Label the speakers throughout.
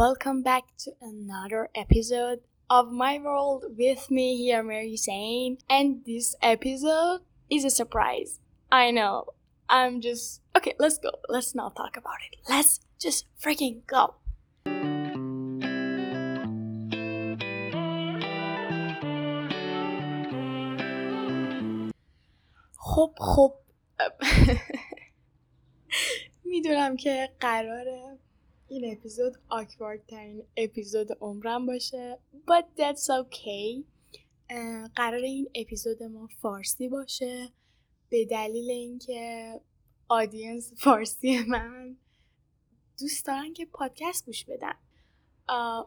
Speaker 1: welcome back to another episode of my world with me here, Mary Sane. And this episode is a surprise. I know. I'm just okay. Let's go. Let's not talk about it. Let's just freaking go. خب خب میدونم که قراره این اپیزود آکوارد ترین اپیزود عمرم باشه. But that's okay. قرار این اپیزود ما فارسی باشه. به دلیل اینکه آدینس فارسی من دوست دارن که پادکست گوش بدن.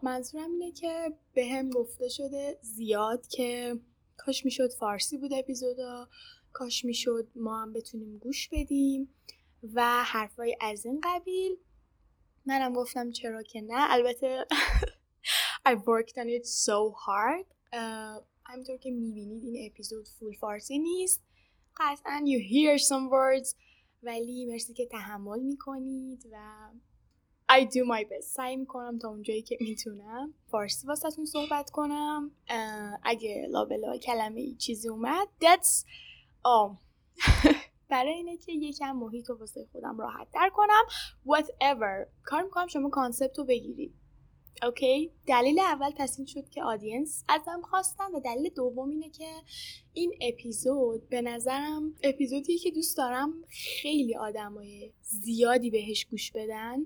Speaker 1: منظورم اینه که به هم گفته شده زیاد که کاش می‌شد فارسی بود اپیزودا کاش می‌شد ما هم بتونیم گوش بدیم و حرفای از این قبیل منم گفتم چرا که نه. البته I worked on it so hard. همینطور که می‌بینید این اپیزود فول فارسی نیست. قطعا you hear some words ولی مرسی که تحمل می‌کنید و I do my best. سعی می‌کنم تا اونجایی که می‌تونم فارسی واسهتون صحبت کنم. اگه لابلا کلمه ای چیزی اومد that's all. برای اینه که یکم محیط رو واسه خودم راحت‌تر کنم. Whatever کار می‌کنم شما concept رو بگیرید. okay دلیل اول تصمیمم شد که آدینس ازم خواستم و دلیل دوم اینه که این اپیزود به نظرم اپیزودیه که دوست دارم خیلی آدمای زیادی بهش گوش بدن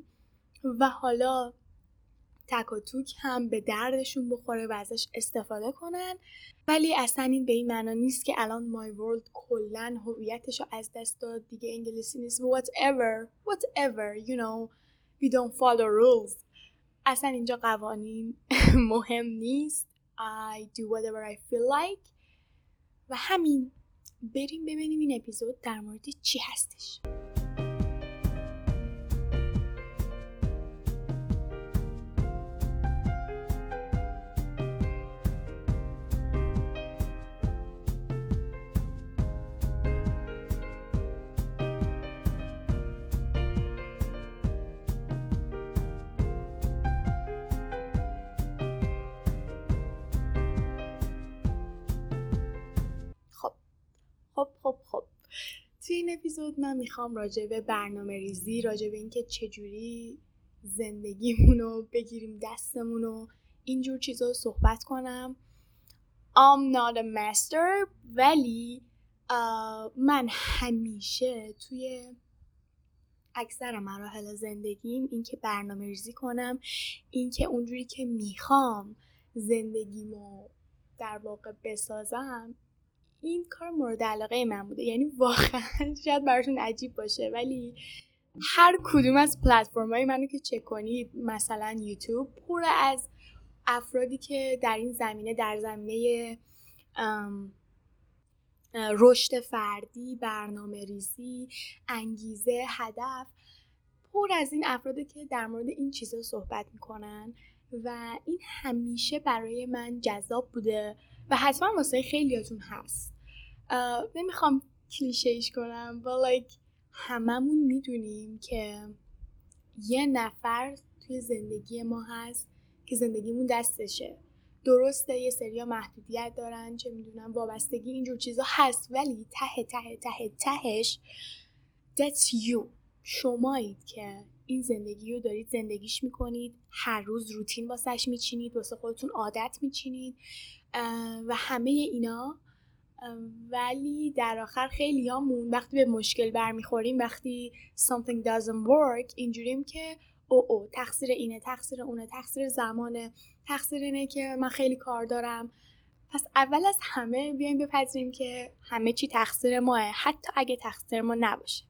Speaker 1: و حالا تک و توک هم به دردشون بخوره و ازش استفاده کنن. ولی اصلا این به این معنا نیست که الان مای ورلد کلا هویتش رو از دست داد. دیگه انگلیسی نیست. Whatever. Whatever you know. We don't follow rules. اصلا اینجا قوانین مهم نیست. I do whatever I feel like. و همین. بریم ببینیم این اپیزود در مورد چی هستش. خب خب. توی این اپیزود من می‌خوام راجع به برنامه ریزی راجع به اینکه چجوری زندگیمون رو بگیریم دستمون رو اینجور چیزا صحبت کنم. I'm not a master ولی من همیشه توی اکثر مراحل زندگیم اینکه برنامه ریزی کنم اینکه اونجوری که می‌خوام زندگیمو در واقع بسازم این کار مورد علاقه من بوده. یعنی واقعا شاید براتون عجیب باشه ولی هر کدوم از پلتفرم های منو که چک کنید مثلا یوتیوب پر از افرادی که در این زمینه در زمینه رشد فردی برنامه ریزی انگیزه هدف پر از این افرادی که در مورد این چیزا صحبت می‌کنن و این همیشه برای من جذاب بوده. و حتما واسه خیلیاتون هست. نمی‌خوام کلیشه ایش کنم و like هممون می‌دونیم که یه نفر توی زندگی ما هست که زندگیمون دستشه. درسته یه سریا محدودیت دارن چه می‌دونم وابستگی اینجور چیزا هست ولی ته ته ته تهش that's you. شمایید که این زندگی رو دارید زندگیش می‌کنید هر روز روتین واسش میچینید واسه خودتون عادت میچینید. و همه اینا. ولی در آخر خیلی همون وقتی به مشکل برمیخوریم وقتی something doesn't work اینجوریم که او او تقصیر اینه تقصیر اونه تقصیر زمانه تقصیر اینه که من خیلی کار دارم. پس اول از همه بیایم بپذیریم که همه چی تقصیر ماه حتی اگه تقصیر ما نباشه.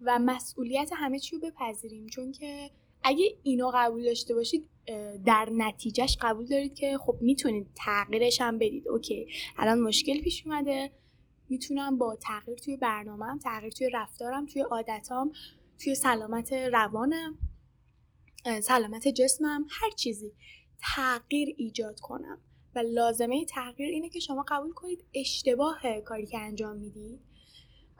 Speaker 1: و مسئولیت همه چی رو بپذیریم چون که اگه اینو قبول داشته باشید در نتیجهش قبول دارید که خب می‌تونید تغییرش هم بدید. اوکی. الان مشکل پیش اومده. می‌تونم با تغییر توی برنامهم تغییر توی رفتارم توی عادتام توی سلامت روانم سلامت جسمم هر چیزی تغییر ایجاد کنم. و لازمه تغییر اینه که شما قبول کنید اشتباه کاری که انجام می‌دید.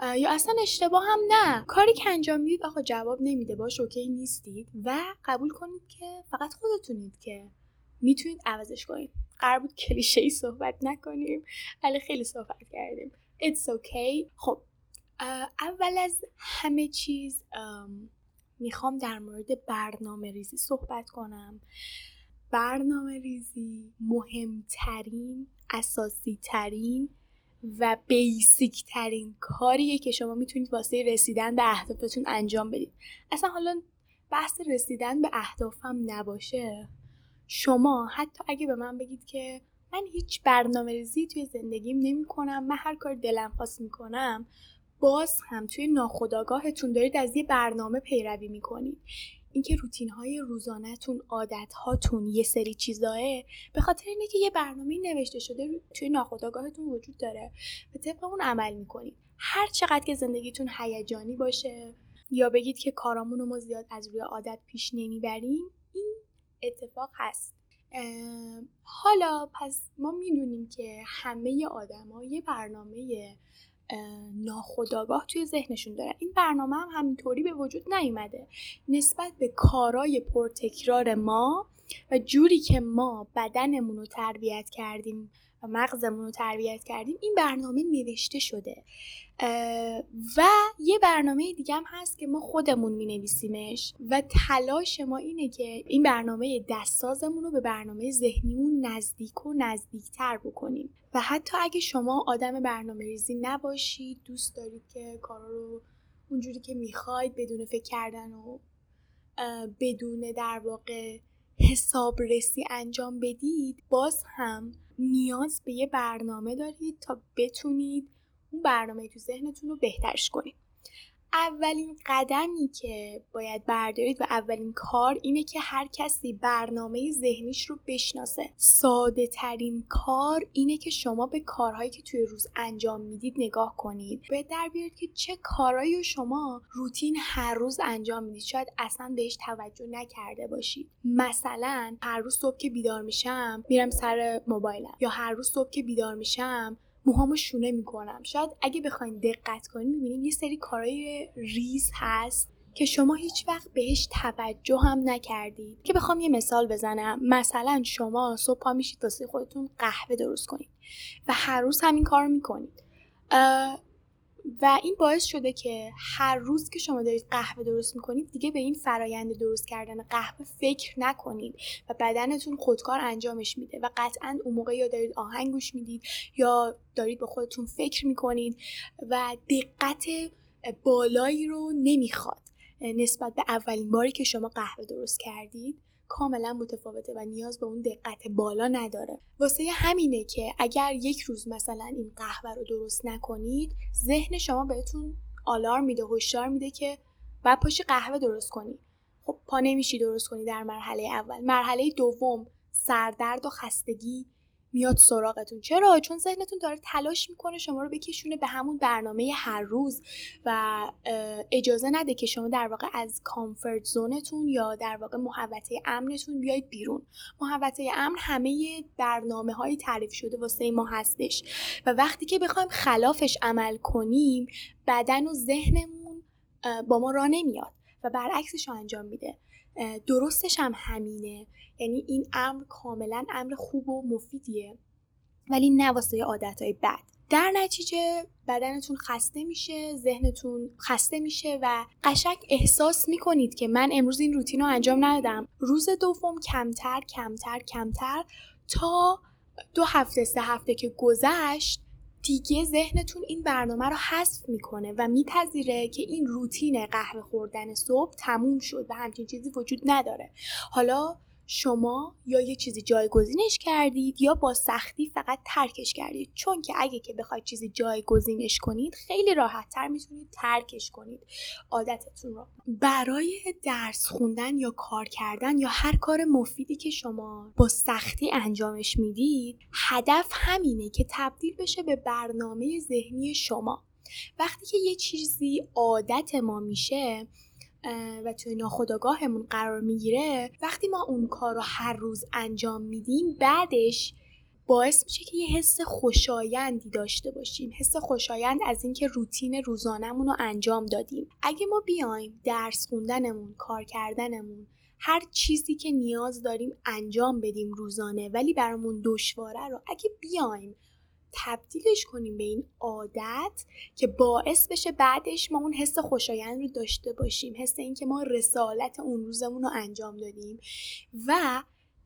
Speaker 1: یا اصلا اشتباه هم نه. کاری که انجام می‌دید آقا جواب نمیده. باش اوکی نیستید. و قبول کنید که فقط خودتونید که می‌تونید عوضش کنید. قرار بود کلیشه ای صحبت نکنیم ولی خیلی صحبت کردیم. It's okay. خب اول از همه چیز می‌خوام در مورد برنامه ریزی صحبت کنم. برنامه ریزی مهمترین اساسی ترین و بیسیک ترین کاریه که شما می‌تونید واسه رسیدن به اهدافتون انجام بدید. اصلا حالا بحث رسیدن به اهدافم نباشه. شما حتی اگه به من بگید که من هیچ برنامه ریزی توی زندگیم نمی کنم من هر کار دلم خواست می‌کنم باز هم توی ناخداگاهتون دارید از یه برنامه پیروی می‌کنید. اینکه روتین های روزانهتون عادت هاتون یه سری چیزاه به خاطر اینه که یه برنامه نوشته شده توی ناخودآگاهتون وجود داره و طبق اون عمل می‌کنید. هر چقدر که زندگیتون هیجانی باشه یا بگید که کارامون رو ما زیاد از روی عادت پیش نمی‌بریم این اتفاق هست. حالا پس ما می‌دونیم که همه آدما یه برنامه ناخداگاه توی ذهنشون دارن این برنامه هم همینطوری به وجود نیومده. نسبت به کارای پرتکرار ما و جوری که ما بدنمون رو تربیت کردیم و مغزمون رو تربیت کردیم این برنامه نوشته شده. و یه برنامه دیگه هم هست که ما خودمون می نویسیمش و تلاش ما اینه که این برنامه دستسازمون رو به برنامه ذهنیمون نزدیک و نزدیکتر بکنیم. و حتی اگه شما آدم برنامه ریزی نباشید دوست دارید که کارا رو اونجوری که می‌خواید بدون فکر کردن و بدون در واقع حسابرسی انجام بدید باز هم نیاز به یه برنامه دارید تا بتونید اون برنامه تو ذهنتون رو بهترش کنید. اولین قدمی که باید بردارید و اولین کار اینه که هر کسی برنامه ذهنیش رو بشناسه. ساده ترین کار اینه که شما به کارهایی که توی روز انجام می‌دید نگاه کنید. به در بیارید که چه کارهایی رو شما روتین هر روز انجام می‌دید. شاید اصلا بهش توجه نکرده باشید. مثلا هر روز صبح که بیدار میشم میرم سر موبایلم. یا هر روز صبح که بیدار میشم موهامو شونه می‌کنم. شاید اگه بخواین دقت کنین می‌بینین یه سری کارهای ریز هست که شما هیچ وقت بهش توجه هم نکردید. که بخوام یه مثال بزنم. مثلا شما صبح پا میشید واسه خودتون قهوه درست کنید و هر روز همین کار می‌کنید. و این باعث شده که هر روز که شما دارید قهوه درست می‌کنید دیگه به این فرایند درست کردن قهوه فکر نکنید و بدنتون خودکار انجامش میده و قطعا اون موقع یا دارید آهنگ گوش می‌دید یا دارید به خودتون فکر می‌کنید و دقت بالایی رو نمی‌خواد نسبت به اولین باری که شما قهوه درست کردید. کاملا متفاوته و نیاز به اون دقت بالا نداره. واسه همینه که اگر یک روز مثلا این قهوه رو درست نکنید ذهن شما بهتون آلارم میده هشدار میده که بعد پاشی قهوه درست کنی. خب پا نمیشی درست کنی در مرحله اول. مرحله دوم سردرد و خستگی میاد سراغتون. چرا؟ چون ذهنتون داره تلاش می‌کنه شما رو بکشونه به همون برنامه هر روز و اجازه نده که شما در واقع از کامفورت زونتون یا در واقع محوطه امنتون بیاید بیرون. محوطه امن همه برنامه های تعریف شده واسه ما هستش و وقتی که بخوایم خلافش عمل کنیم بدن و ذهنمون با ما راه نمیاد. و برعکسش رو انجام میده. درستش هم همینه. یعنی این امر کاملا امر خوب و مفیدیه. ولی نه واسه عادتهای بد. در نتیجه بدنتون خسته میشه ذهنتون خسته میشه و قشنگ احساس می‌کنید که من امروز این روتین رو انجام ندادم. روز دوم کمتر کمتر کمتر تا دو هفته سه هفته که گذشت دیگه ذهنتون این برنامه رو حذف می‌کنه و میپذیره که این روتین قهوه خوردن صبح تموم شد و همچین چیزی وجود نداره. حالا شما یا یه چیزی جایگزینش کردید یا با سختی فقط ترکش کردید. چون که اگه که بخواید چیزی جایگزینش کنید خیلی راحت تر می‌تونید ترکش کنید. عادتتون رو. برای درس خوندن یا کار کردن یا هر کار مفیدی که شما با سختی انجامش می‌دید هدف همینه که تبدیل بشه به برنامه ذهنی شما. وقتی که یه چیزی عادت ما میشه و توی ناخودآگاهمون قرار می‌گیره وقتی ما اون کار رو هر روز انجام میدیم بعدش باعث میشه که یه حس خوشایندی داشته باشیم. حس خوشایند از اینکه روتین روزانهمون رو انجام دادیم. اگه ما بیایم درس خوندنمون کار کردنمون هر چیزی که نیاز داریم انجام بدیم روزانه ولی برامون دشواره رو اگه بیایم تبدیلش کنیم به این عادت که باعث بشه بعدش ما اون حس خوشایند رو داشته باشیم حس اینکه ما رسالت اون روزمون رو انجام دادیم و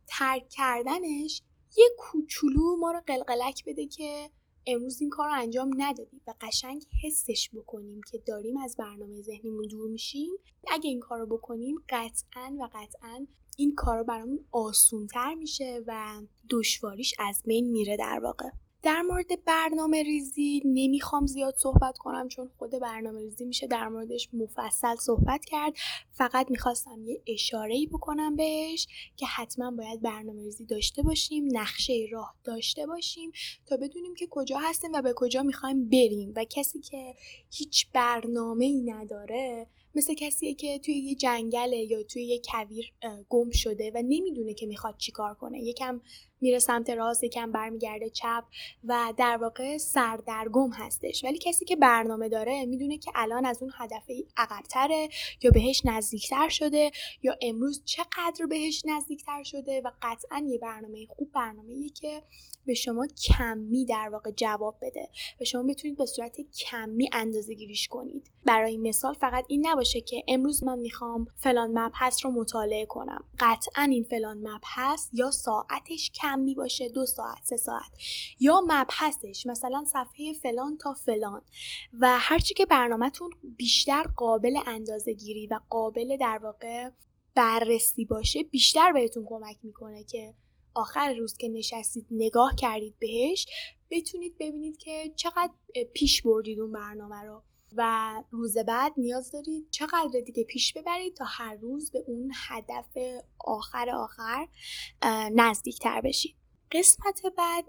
Speaker 1: ترک کردنش یه کوچولو ما رو قلقلک بده که امروز این کار رو انجام ندادیم و قشنگ حسش بکنیم که داریم از برنامه ذهنیمون دور میشیم. اگه این کار رو بکنیم قطعا و قطعا این کار رو برامون آسونتر میشه و دشواریش از بین میره در واقع. در مورد برنامه ریزی نمی‌خوام زیاد صحبت کنم چون خود برنامه ریزی میشه در موردش مفصل صحبت کرد. فقط می‌خواستم یه اشاره بکنم بهش که حتما باید برنامه ریزی داشته باشیم نقشه راه داشته باشیم تا بدونیم که کجا هستیم و به کجا می‌خوایم بریم. و کسی که هیچ برنامه ای نداره مثل کسیه که توی یه جنگله یا توی یه کویر گم شده و نمی‌دونه که می‌خواد چیکار کنه. یکم میره سمت راست یکم برمیگرده چپ و در واقع سردرگم هستش. ولی کسی که برنامه داره می‌دونه که الان از اون هدف عقبتره یا بهش نزدیکتر شده یا امروز چقدر بهش نزدیکتر شده و قطعا یه برنامه خوب برنامه که به شما کمی در واقع جواب بده و شما بتونید به صورت کمی اندازه گیریش کنید. برای مثال فقط این نباشه که امروز من می‌خوام فلان هست رو مطالعه کنم. قطعا این فلان هست یا ساعتش کمی باشه دو ساعت سه ساعت. یا هستش مثلا صفحه فلان تا فلان. و هرچی که برنامهتون بیشتر قابل اندازه گیری و قابل در واقع بررسی باشه بیشتر بهتون کمک می‌کنه که آخر روز که نشستید نگاه کردید بهش بتونید ببینید که چقدر پیش بردید اون برنامه رو. و روز بعد نیاز دارید چقدر دیگه پیش ببرید تا هر روز به اون هدف آخر آخر نزدیکتر بشید. قسمت بعد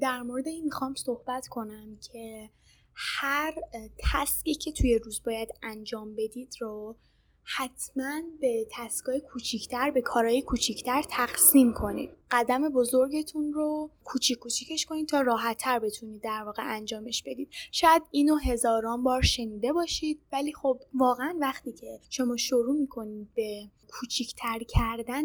Speaker 1: در مورد این می‌خوام صحبت کنم که هر تسکی که توی روز باید انجام بدید رو حتما به تسکای کوچیکتر به کارهای کوچیکتر تقسیم کنید. قدم بزرگتون رو کوچیک کوچیکش کنید تا راحتتر بتونید در واقع انجامش بدید. شاید اینو هزاران بار شنیده باشید ولی خب واقعا وقتی که شما شروع می‌کنید به کوچیکتر کردن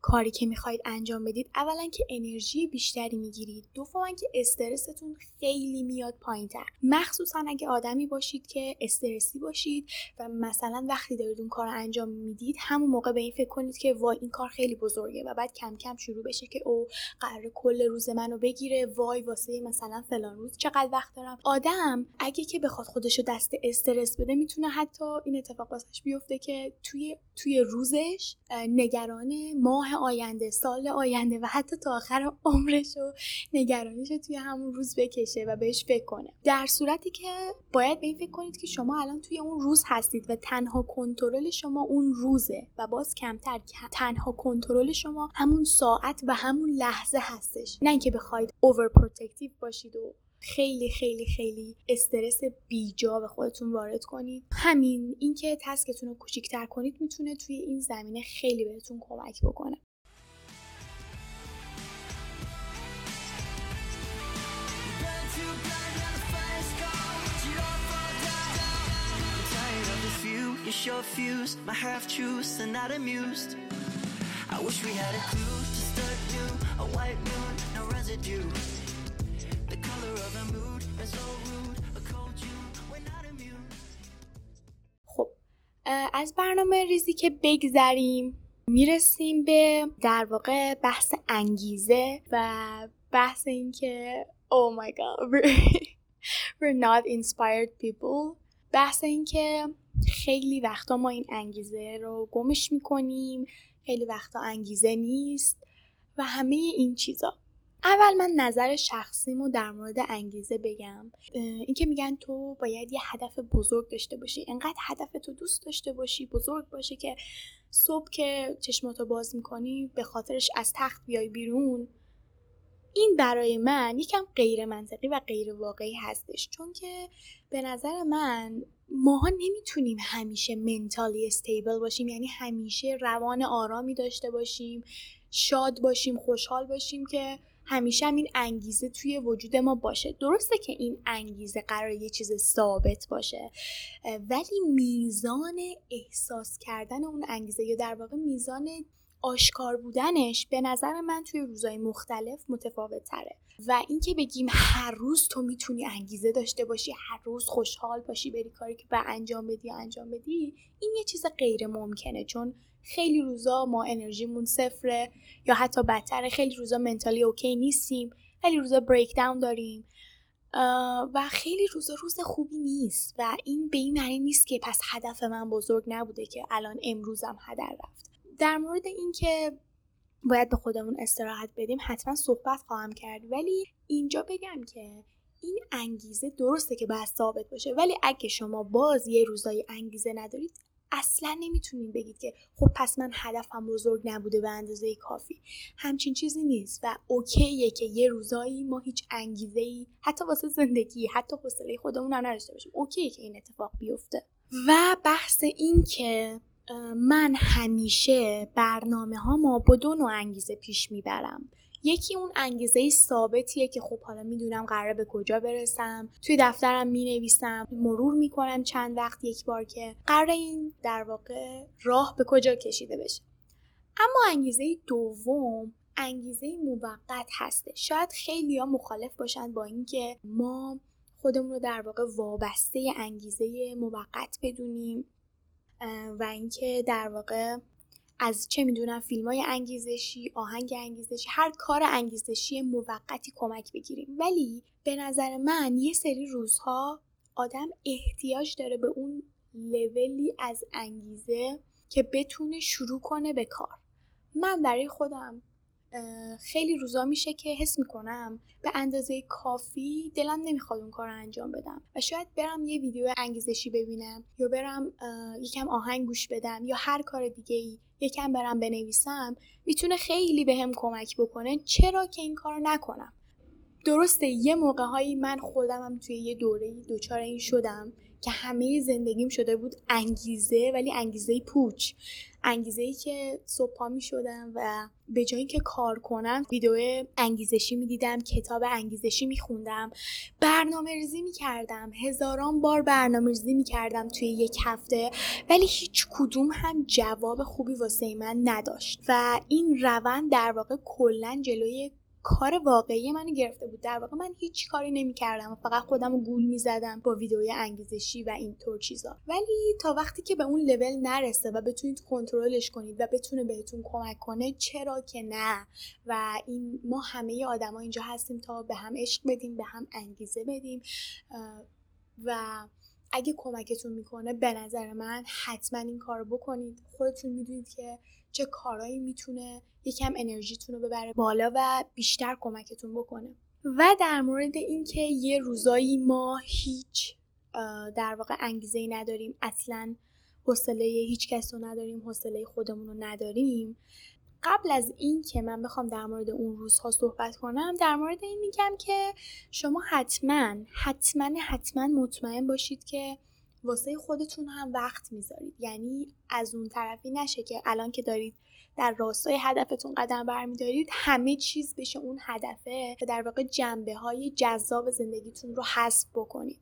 Speaker 1: کاری که می‌خواید انجام بدید اولا که انرژی بیشتری می‌گیرید. دوما که استرستون خیلی میاد پایین تر مخصوصا اگه آدمی باشید که استرسی باشید و مثلا وقتی دارید اون کار انجام می‌دید همون موقع به این فکر کنید که وای این کار خیلی بزرگه و بعد کم کم شروع بشه که او قرار کل روز منو بگیره. وای واسه مثلا فلان روز چقدر وقت دارم. آدم اگه که بخواد خودشو دست استرس بده می‌تونه حتی این اتفاق واسش بیفته که توی توی روزش نگران ماه آینده سال آینده و حتی تا آخر عمرش و نگرانیش توی همون روز بکشه و بهش فکر کنه. در صورتی که باید به فکر کنید که شما الان توی اون روز هستید و تنها کنترل شما اون روزه و باز کمتر تنها کنترل شما همون ساعت و همون لحظه هستش. نه اینکه بخواید اوور باشید و خیلی خیلی خیلی استرس بیجا به خودتون وارد کنید. همین اینکه تسکتون رو کوچیکتر کنید می‌تونه توی این زمینه خیلی بهتون کمک بکنه. خب از برنامه ریزی که بگذریم می‌رسیم به در واقع بحث انگیزه و بحث این که oh my god we're not inspired people. بحث این که خیلی وقتا ما این انگیزه رو گمش می‌کنیم خیلی وقتا انگیزه نیست و همه این چیزا. اول من نظر شخصیمو در مورد انگیزه بگم. اینکه میگن تو باید یه هدف بزرگ داشته باشی. انقدر هدف تو دوست داشته باشی بزرگ باشه که صبح که چشماتو باز می‌کنی به خاطرش از تخت بیای بیرون. این برای من یکم غیر منطقی و غیر واقعی هستش. چون که به نظر من ماها نمی‌تونیم همیشه منتالی استیبل باشیم. یعنی همیشه روان آرامی داشته باشیم شاد باشیم خوشحال باشیم که همیشه هم این انگیزه توی وجود ما باشه. درسته که این انگیزه قرار یه چیز ثابت باشه ولی میزان احساس کردن اون انگیزه یا در واقع میزان آشکار بودنش به نظر من توی روزهای مختلف متفاوت تره و اینکه بگیم هر روز تو می‌تونی انگیزه داشته باشی هر روز خوشحال باشی بری کاری که به انجام بدی انجام بدی این یه چیز غیر ممکنه. چون خیلی روزا ما انرژیمون صفره یا حتی بدتر خیلی روزا منتالی اوکی نیستیم خیلی روزا بریک داون داریم و خیلی روزا روز خوبی نیست. و این به این معنی نیست که پس هدف من بزرگ نبوده که الان امروزم هدر رفت. در مورد اینکه باید به خودمون استراحت بدیم حتما صحبت خواهم کرد. ولی اینجا بگم که این انگیزه درسته که باید ثابت باشه. ولی اگه شما باز یه روزای انگیزه ندارید اصلا نمی‌تونین بگید که خب پس من هدفم بزرگ نبوده به اندازه کافی. همچین چیزی نیست و اوکیه که یه روزایی ما هیچ انگیزه ای حتی واسه زندگی حتی حوصله خودمون هم نداشته باشیم. اوکیه که این اتفاق بیفته. و بحث این که من همیشه برنامه ها ما با دو نوع انگیزه پیش می‌برم. یکی اون انگیزه ثابتیه که خب حالا می‌دونم قراره به کجا برسم. توی دفترم می‌نویسم. مرور می‌کنم چند وقت یک بار که قراره این در واقع راه به کجا کشیده بشه. اما انگیزه دوم انگیزه موقت هسته. شاید خیلی ها مخالف باشن با اینکه ما خودمون رو در واقع وابسته انگیزه موقت بدونیم. و اینکه در واقع از چه می‌دونم فیلم های انگیزشی آهنگ انگیزشی هر کار انگیزشی موقتی کمک بگیریم. ولی به نظر من یه سری روزها آدم احتیاج داره به اون لولی از انگیزه که بتونه شروع کنه به کار. من برای خودم خیلی روزا میشه که حس می‌کنم به اندازه کافی دلم نمی‌خواد اون کار رو انجام بدم. و شاید برم یه ویدیو انگیزشی ببینم یا برم یکم آهنگ گوش بدم یا هر کار دیگه ای یکم برم بنویسم می‌تونه خیلی به هم کمک بکنه چرا که این کار نکنم. درسته یه موقع هایی من خودم هم توی یه دوره دوچار این شدم. که همه زندگیم شده بود انگیزه ولی انگیزه پوچ. انگیزه ای که صبح می شدم و به جایی که کار کنم ویدیو انگیزشی می دیدم کتاب انگیزشی می خوندم. برنامه ریزی می کردم. هزاران بار برنامه ریزی می کردم توی یک هفته. ولی هیچ کدوم هم جواب خوبی واسه من نداشت. و این روند در واقع کلا جلوی کار واقعی منو گرفته بود. در واقع من هیچ کاری نمی‌کردم. و فقط خودم رو گول می‌زدم با ویدیوی انگیزشی و اینطور چیزا. ولی تا وقتی که به اون لول نرسه و بتونید کنترلش کنید و بتونه بهتون کمک کنه چرا که نه؟ و این ما همه آدما اینجا هستیم تا به هم عشق بدیم به هم انگیزه بدیم. و اگه کمکتون می‌کنه به نظر من حتما این کار بکنید. خودتون می‌دونید که چه کارهایی می‌تونه یکم انرژیتون رو ببره بالا و بیشتر کمکتون بکنه. و در مورد اینکه یه روزایی ما هیچ در واقع انگیزه ای نداریم اصلا حوصله هیچ کس رو نداریم حوصله خودمون رو نداریم قبل از این که من بخوام در مورد اون روزها صحبت کنم در مورد این میگم که شما حتما حتما حتما مطمئن باشید که واسه خودتون هم وقت می‌ذارید. یعنی از اون طرفی نشه که الان که دارید در راستای هدفتون قدم برمیدارید همه چیز بشه اون هدفه و در واقع جنبه های جذاب زندگیتون رو حذف بکنید.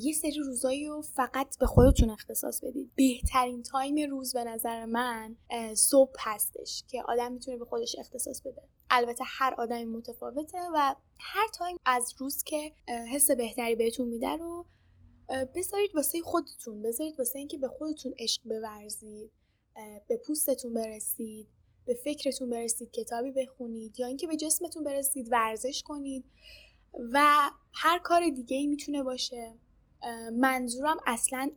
Speaker 1: یه سری روزایی رو فقط به خودتون اختصاص بدید. بهترین تایم روز به نظر من صبح هستش که آدم می‌تونه به خودش اختصاص بده. البته هر آدمی متفاوته و هر تایم از روز که حس بهتری بهتون میده رو بذارید واسه خودتون بذارید واسه اینکه به خودتون عشق بورزید به پوستتون برسید به فکرتون برسید کتابی بخونید یا اینکه به جسمتون برسید ورزش کنید و هر کار دیگه ای می‌تونه باشه. منظورم اصلا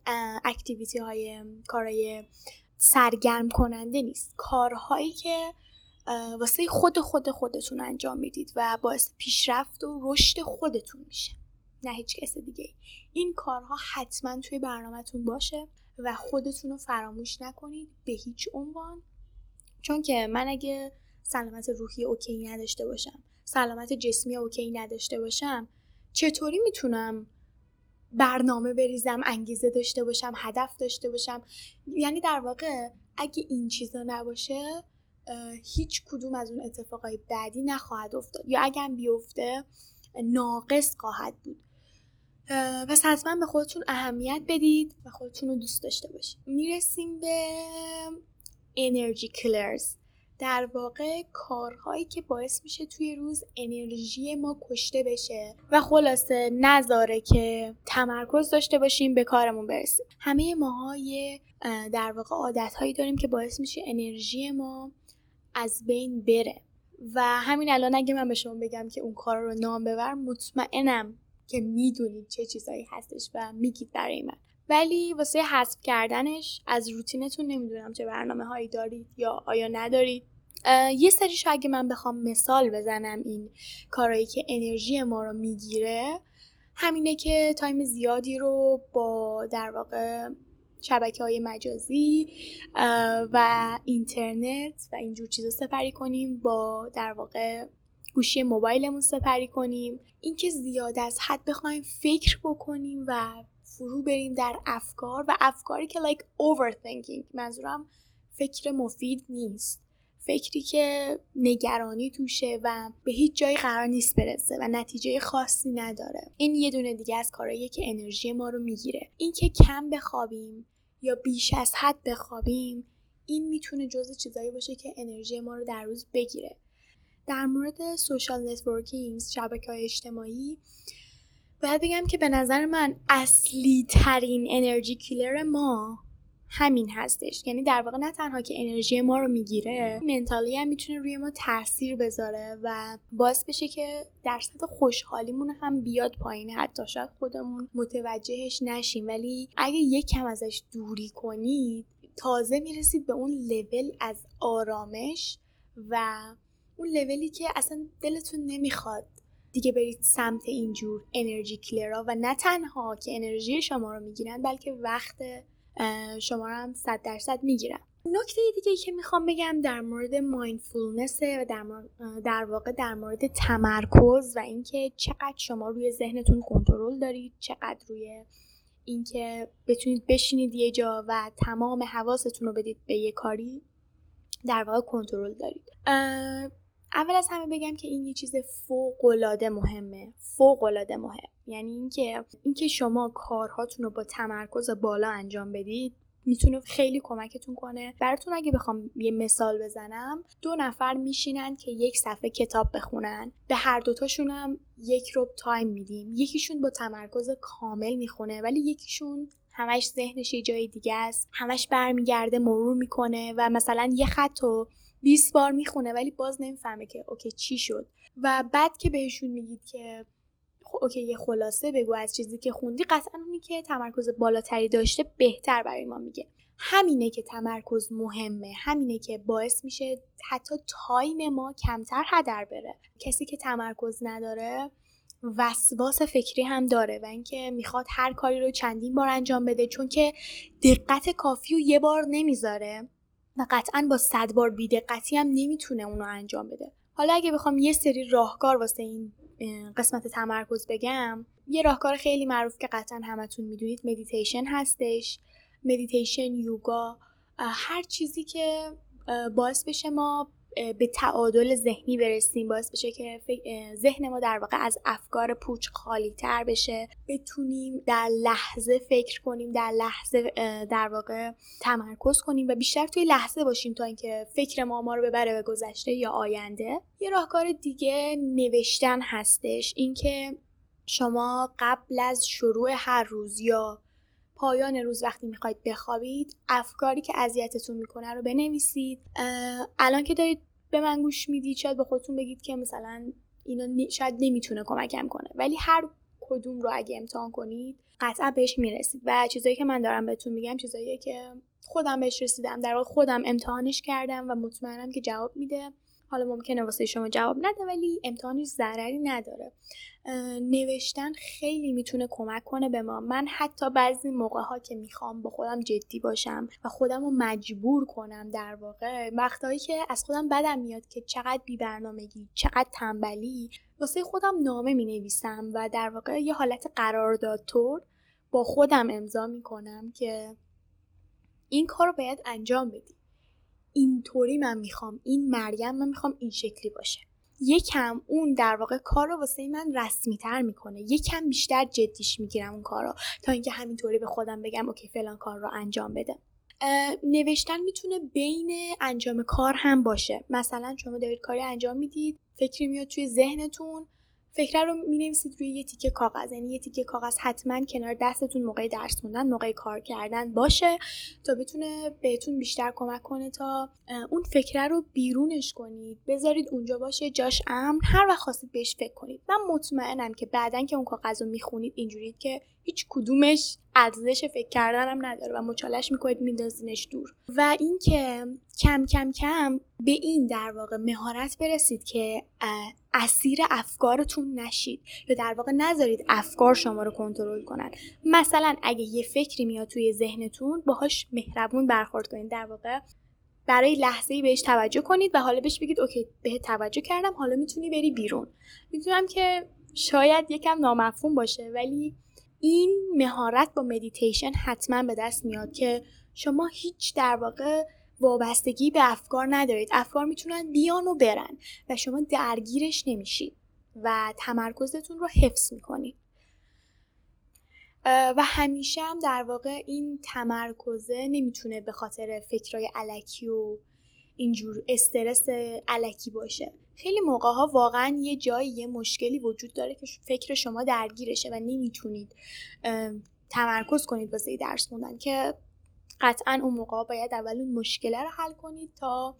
Speaker 1: activity های کارهای سرگرم کننده نیست. کارهایی که واسه خود خود خودتون انجام می‌دید و باعث پیشرفت و رشد خودتون میشه. نه هیچ کس دیگه این کارها حتما توی برنامهتون باشه و خودتون رو فراموش نکنید به هیچ عنوان. چون که من اگه سلامت روحی okay نداشته باشم سلامت جسمی okay نداشته باشم چطوری می‌تونم برنامه بریزم انگیزه داشته باشم هدف داشته باشم؟ یعنی در واقع اگه این چیزا نباشه هیچ کدوم از اون اتفاقای بعدی نخواهد افتاد. یا اگر بیفته ناقص خواهد بود. پس حتما به خودتون اهمیت بدید و خودتون رو دوست داشته باشید. می‌رسیم به انرژی کلرز در واقع کارهایی که باعث میشه توی روز انرژی ما کشته بشه و خلاصه نذاره که تمرکز داشته باشیم به کارمون برسیم. همه ماهای در واقع عادت هایی داریم که باعث میشه انرژی ما از بین بره. و همین الان اگه من به شما بگم که اون کار رو نام ببر مطمئنم که می‌دونید چه چیزایی هستش و میگید برای من. ولی واسه حذف کردنش از روتینتون نمی‌دونم چه برنامه هایی دارید یا آیا ندارید. یه سریش اگه من بخوام مثال بزنم این کارهایی که انرژی ما رو می‌گیره همینه که تایم زیادی رو با در واقع شبکه های مجازی و اینترنت و اینجور چیزا سپری کنیم با در واقع گوشی موبایلمون سپری کنیم. اینکه زیاد از حد بخوایم فکر بکنیم و فرو بریم در افکار و افکاری که like overthinking. منظورم فکر مفید نیست. فکری که نگرانی توشه و به هیچ جایی قرار نیست برسه و نتیجه خاصی نداره. این یه دونه دیگه از کارهاییه که انرژی ما رو می‌گیره. اینکه کم بخوابیم یا بیش از حد بخوابیم این می‌تونه جزء چیزایی باشه که انرژی ما رو در روز بگیره. در مورد social networking شبکه های اجتماعی باید بگم که به نظر من اصلی ترین energy killer ما همین هستش. یعنی در واقع نه تنها که انرژی ما رو می‌گیره mentally هم می‌تونه روی ما تاثیر بذاره و باعث بشه که درصد خوشحالیمون هم بیاد پایین. حتی شاید خودمون متوجهش نشیم. ولی اگه یک کم ازش دوری کنید تازه می‌رسید به اون لول از آرامش و اون لولی که اصلا دلتون نمی‌خواد دیگه برید سمت اینجور انرژی کلیرا و نه تنها که انرژی شما رو می‌گیرن بلکه وقت شما رو هم صد درصد می‌گیرن. نکته دیگه که می‌خوام بگم در مورد مایندفولنس و در, در واقع در مورد تمرکز و اینکه چقدر شما روی ذهنتون کنترل دارید چقدر روی اینکه بتونید بشینید یه جا و تمام حواستون رو بدید به یه کاری در واقع کنترل دارید. اول از همه بگم که این یه چیز فوق العاده مهمه. فوق العاده مهم. یعنی اینکه اینکه شما کارهاتون رو با تمرکز بالا انجام بدید می‌تونه خیلی کمکتون کنه. براتون اگه بخوام یه مثال بزنم دو نفر میشینن که یک صفحه کتاب بخونن. به هر دوتاشون هم یک روب تایم میدیم. یکیشون با تمرکز کامل می‌خونه ولی یکیشون همش ذهنش یه جای دیگه است. همش برمیگرده مرور می‌کنه و مثلا یه خط 20 بار می‌خونه ولی باز نمی‌فهمه که okay چی شد. و بعد که بهشون میگید که okay یه خلاصه بگو از چیزی که خوندی قطعا اونی که تمرکز بالاتری داشته بهتر برای ما میگه. همینه که تمرکز مهمه همینه که باعث میشه حتی time ما کمتر هدر بره. کسی که تمرکز نداره وسواس فکری هم داره و اینکه می‌خواد هر کاری رو چندین بار انجام بده چون که دقت کافی رو یه بار نمی‌ذاره. و قطعا با صد بار بیدقتی هم نمی‌تونه اونو انجام بده. حالا اگه بخوام یه سری راهکار واسه این قسمت تمرکز بگم یه راهکار خیلی معروف که قطعا همتون می‌دونید مدیتیشن هستش. مدیتیشن یوگا هر چیزی که باعث بشه ما به تعادل ذهنی برسیم باعث بشه که ذهن ما در واقع از افکار پوچ خالی تر بشه. بتونیم در لحظه فکر کنیم در لحظه در واقع تمرکز کنیم و بیشتر توی لحظه باشیم تا اینکه فکر ما ما رو ببره به گذشته یا آینده. یه راهکار دیگه نوشتن هستش اینکه شما قبل از شروع هر روز یا پایان روز وقتی می‌خواید بخوابید افکاری که اذیتتون می‌کنه رو بنویسید. الان که دارید به من گوش می‌دید شاید به خودتون بگید که مثلا اینو شاید نمی‌تونه کمکم کنه. ولی هر کدوم رو اگه امتحان کنید قطعا بهش می‌رسید. و چیزایی که من دارم بهتون میگم چیزایی که خودم بهش رسیدم. در واقع خودم امتحانش کردم و مطمئنم که جواب میده. حالا ممکنه واسه شما جواب نده ولی امتحانش ضرری نداره. نوشتن خیلی می‌تونه کمک کنه به ما. من حتی بعضی موقع ها که می‌خوام با خودم جدی باشم و خودم رو مجبور کنم در واقع وقتهایی که از خودم بدم میاد که چقدر بی برنامگی چقدر تنبلی واسه خودم نامه می نویسم و در واقع یه حالت قرارداد طور با خودم امضا می‌کنم که این کار رو باید انجام بدی. اینطوری من می‌خوام این مریم من می‌خوام این شکلی باشه. یکم اون در واقع کار رو واسه من رسمی تر می‌کنه. یکم بیشتر جدیش می‌گیرم اون کار رو تا اینکه همینطوری به خودم بگم اوکی فلان کار رو انجام بده. نوشتن می‌تونه بین انجام کار هم باشه. مثلا شما دارید کاری انجام می‌دید فکری میاد توی ذهنتون فکره رو می نویسید روی یه تیکه کاغذ. یعنی یه تیکه کاغذ حتما کنار دستتون موقع درس خوندن موقع کار کردن باشه تا بتونه بهتون بیشتر کمک کنه تا اون فکره رو بیرونش کنید. بذارید اونجا باشه جاش امن. هر وقت خواستید بهش فکر کنید. من مطمئنم که بعدا که اون کاغذ رو می‌خونید اینجوری که هیچ کدومش ارزش فکر کردن هم نداره و مچالش می‌کنید میندازینش دور. و اینکه کم کم کم به این در واقع مهارت برسید که اسیر افکارتون نشید. یا در واقع نذارید افکار شما رو کنترل کنن. مثلا اگه یه فکری میاد توی ذهنتون باهاش مهربون برخورد کنید. در واقع برای لحظه ای بهش توجه کنید و حالا بهش بگید okay بهت توجه کردم حالا می‌تونی بری بیرون. می‌دونم که شاید یکم نامفهوم باشه ولی این مهارت با مدیتیشن حتما به دست میاد که شما هیچ در واقع وابستگی به افکار ندارید. افکار می‌تونن بیان و برن و شما درگیرش نمیشید و تمرکزتون رو حفظ می‌کنید و همیشه هم در واقع این تمرکزه نمی‌تونه به خاطر فکرهای علکی و اینجور استرس علکی باشه. خیلی موقع ها واقعا یه جایی یه مشکلی وجود داره که فکر شما درگیرشه و نمی‌تونید تمرکز کنید واسه درس خوندن که قطعا اون موقع باید اول اون مشکله رو حل کنید تا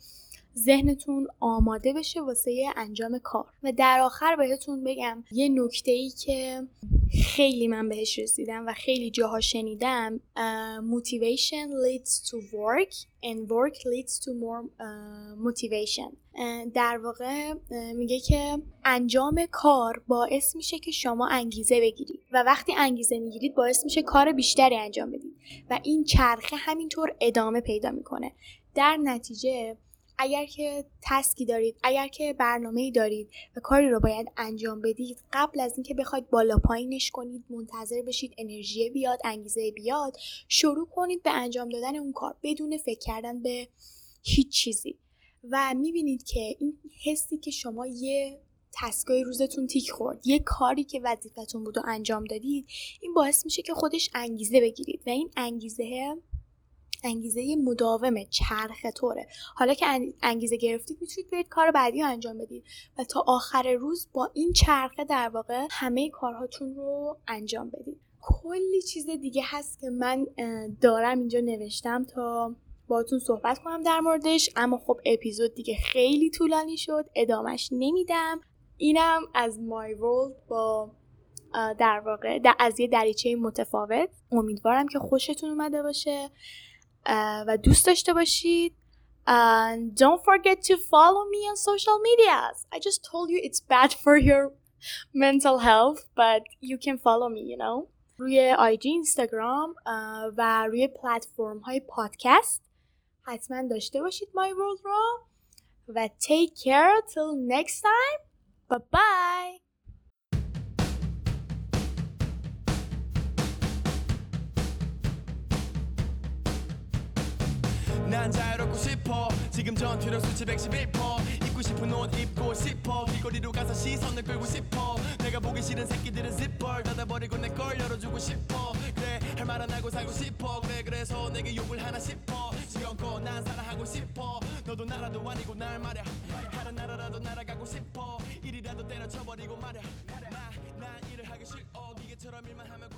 Speaker 1: ذهنتون آماده بشه واسه انجام کار. و در آخر بهتون بگم یه نکته ای که خیلی من بهش رسیدم و خیلی جاها شنیدم motivation leads to work and work leads to more motivation. در واقع میگه که انجام کار باعث میشه که شما انگیزه بگیرید و وقتی انگیزه می‌گیرید باعث میشه کار بیشتری انجام بدید و این چرخه همینطور ادامه پیدا می‌کنه. در نتیجه اگر که تسکی دارید اگر که برنامه دارید و کاری رو باید انجام بدید قبل از اینکه بخواید بالا پایینش کنید منتظر بشید انرژی بیاد انگیزه بیاد شروع کنید به انجام دادن اون کار بدون فکر کردن به هیچ چیزی. و می‌بینید که این حسی که شما یه تسکای روزتون تیک خورد یه کاری که وظیفتون بود و انجام دادید این باعث میشه که خودش انگیزه بگیرید. و این انگیزه انگیزه مداوم چرخ طوره حالا که انگیزه گرفتید می‌تونید برید کار بعدی رو انجام بدید و تا آخر روز با این چرخه در واقع همه کارهاتون رو انجام بدید. کلی چیز دیگه هست که من دارم اینجا نوشتم تا باتون صحبت کنم در موردش. اما خب اپیزود دیگه خیلی طولانی شد ادامش نمیدم. اینم از مای ورلد با در واقع در از یه دریچه متفاوت. امیدوارم که خوشتون اومده باشه. و دوست داشته باشید and don't forget to follow me on social medias I just told you it's bad for your mental health but you can follow me you know روی آیجی اینستاگرام و روی پلتفرم های پادکست حتما داشته باشید My World رو و take care till next time bye bye 난 자유롭고 싶어. 지금 전투력 수치 111% 입고 싶은 옷 입고 싶어. 길거리로 가서 시선을 끌고 싶어. 내가 보기 싫은 새끼들은 zipper. 닫아버리고 내 걸 열어주고 싶어. 그래 할말안 하고 살고 싶어. 그래 그래서 내게 욕을 하나 싶어. 지금껏 난 사랑하고 싶어. 너도 나라도 아니고 날 말야 다른 나라라도 날아가고 싶어. 일이라도 때려쳐버리고 말야 나, 난 일을 하기 싫어. 기계처럼 일만 하면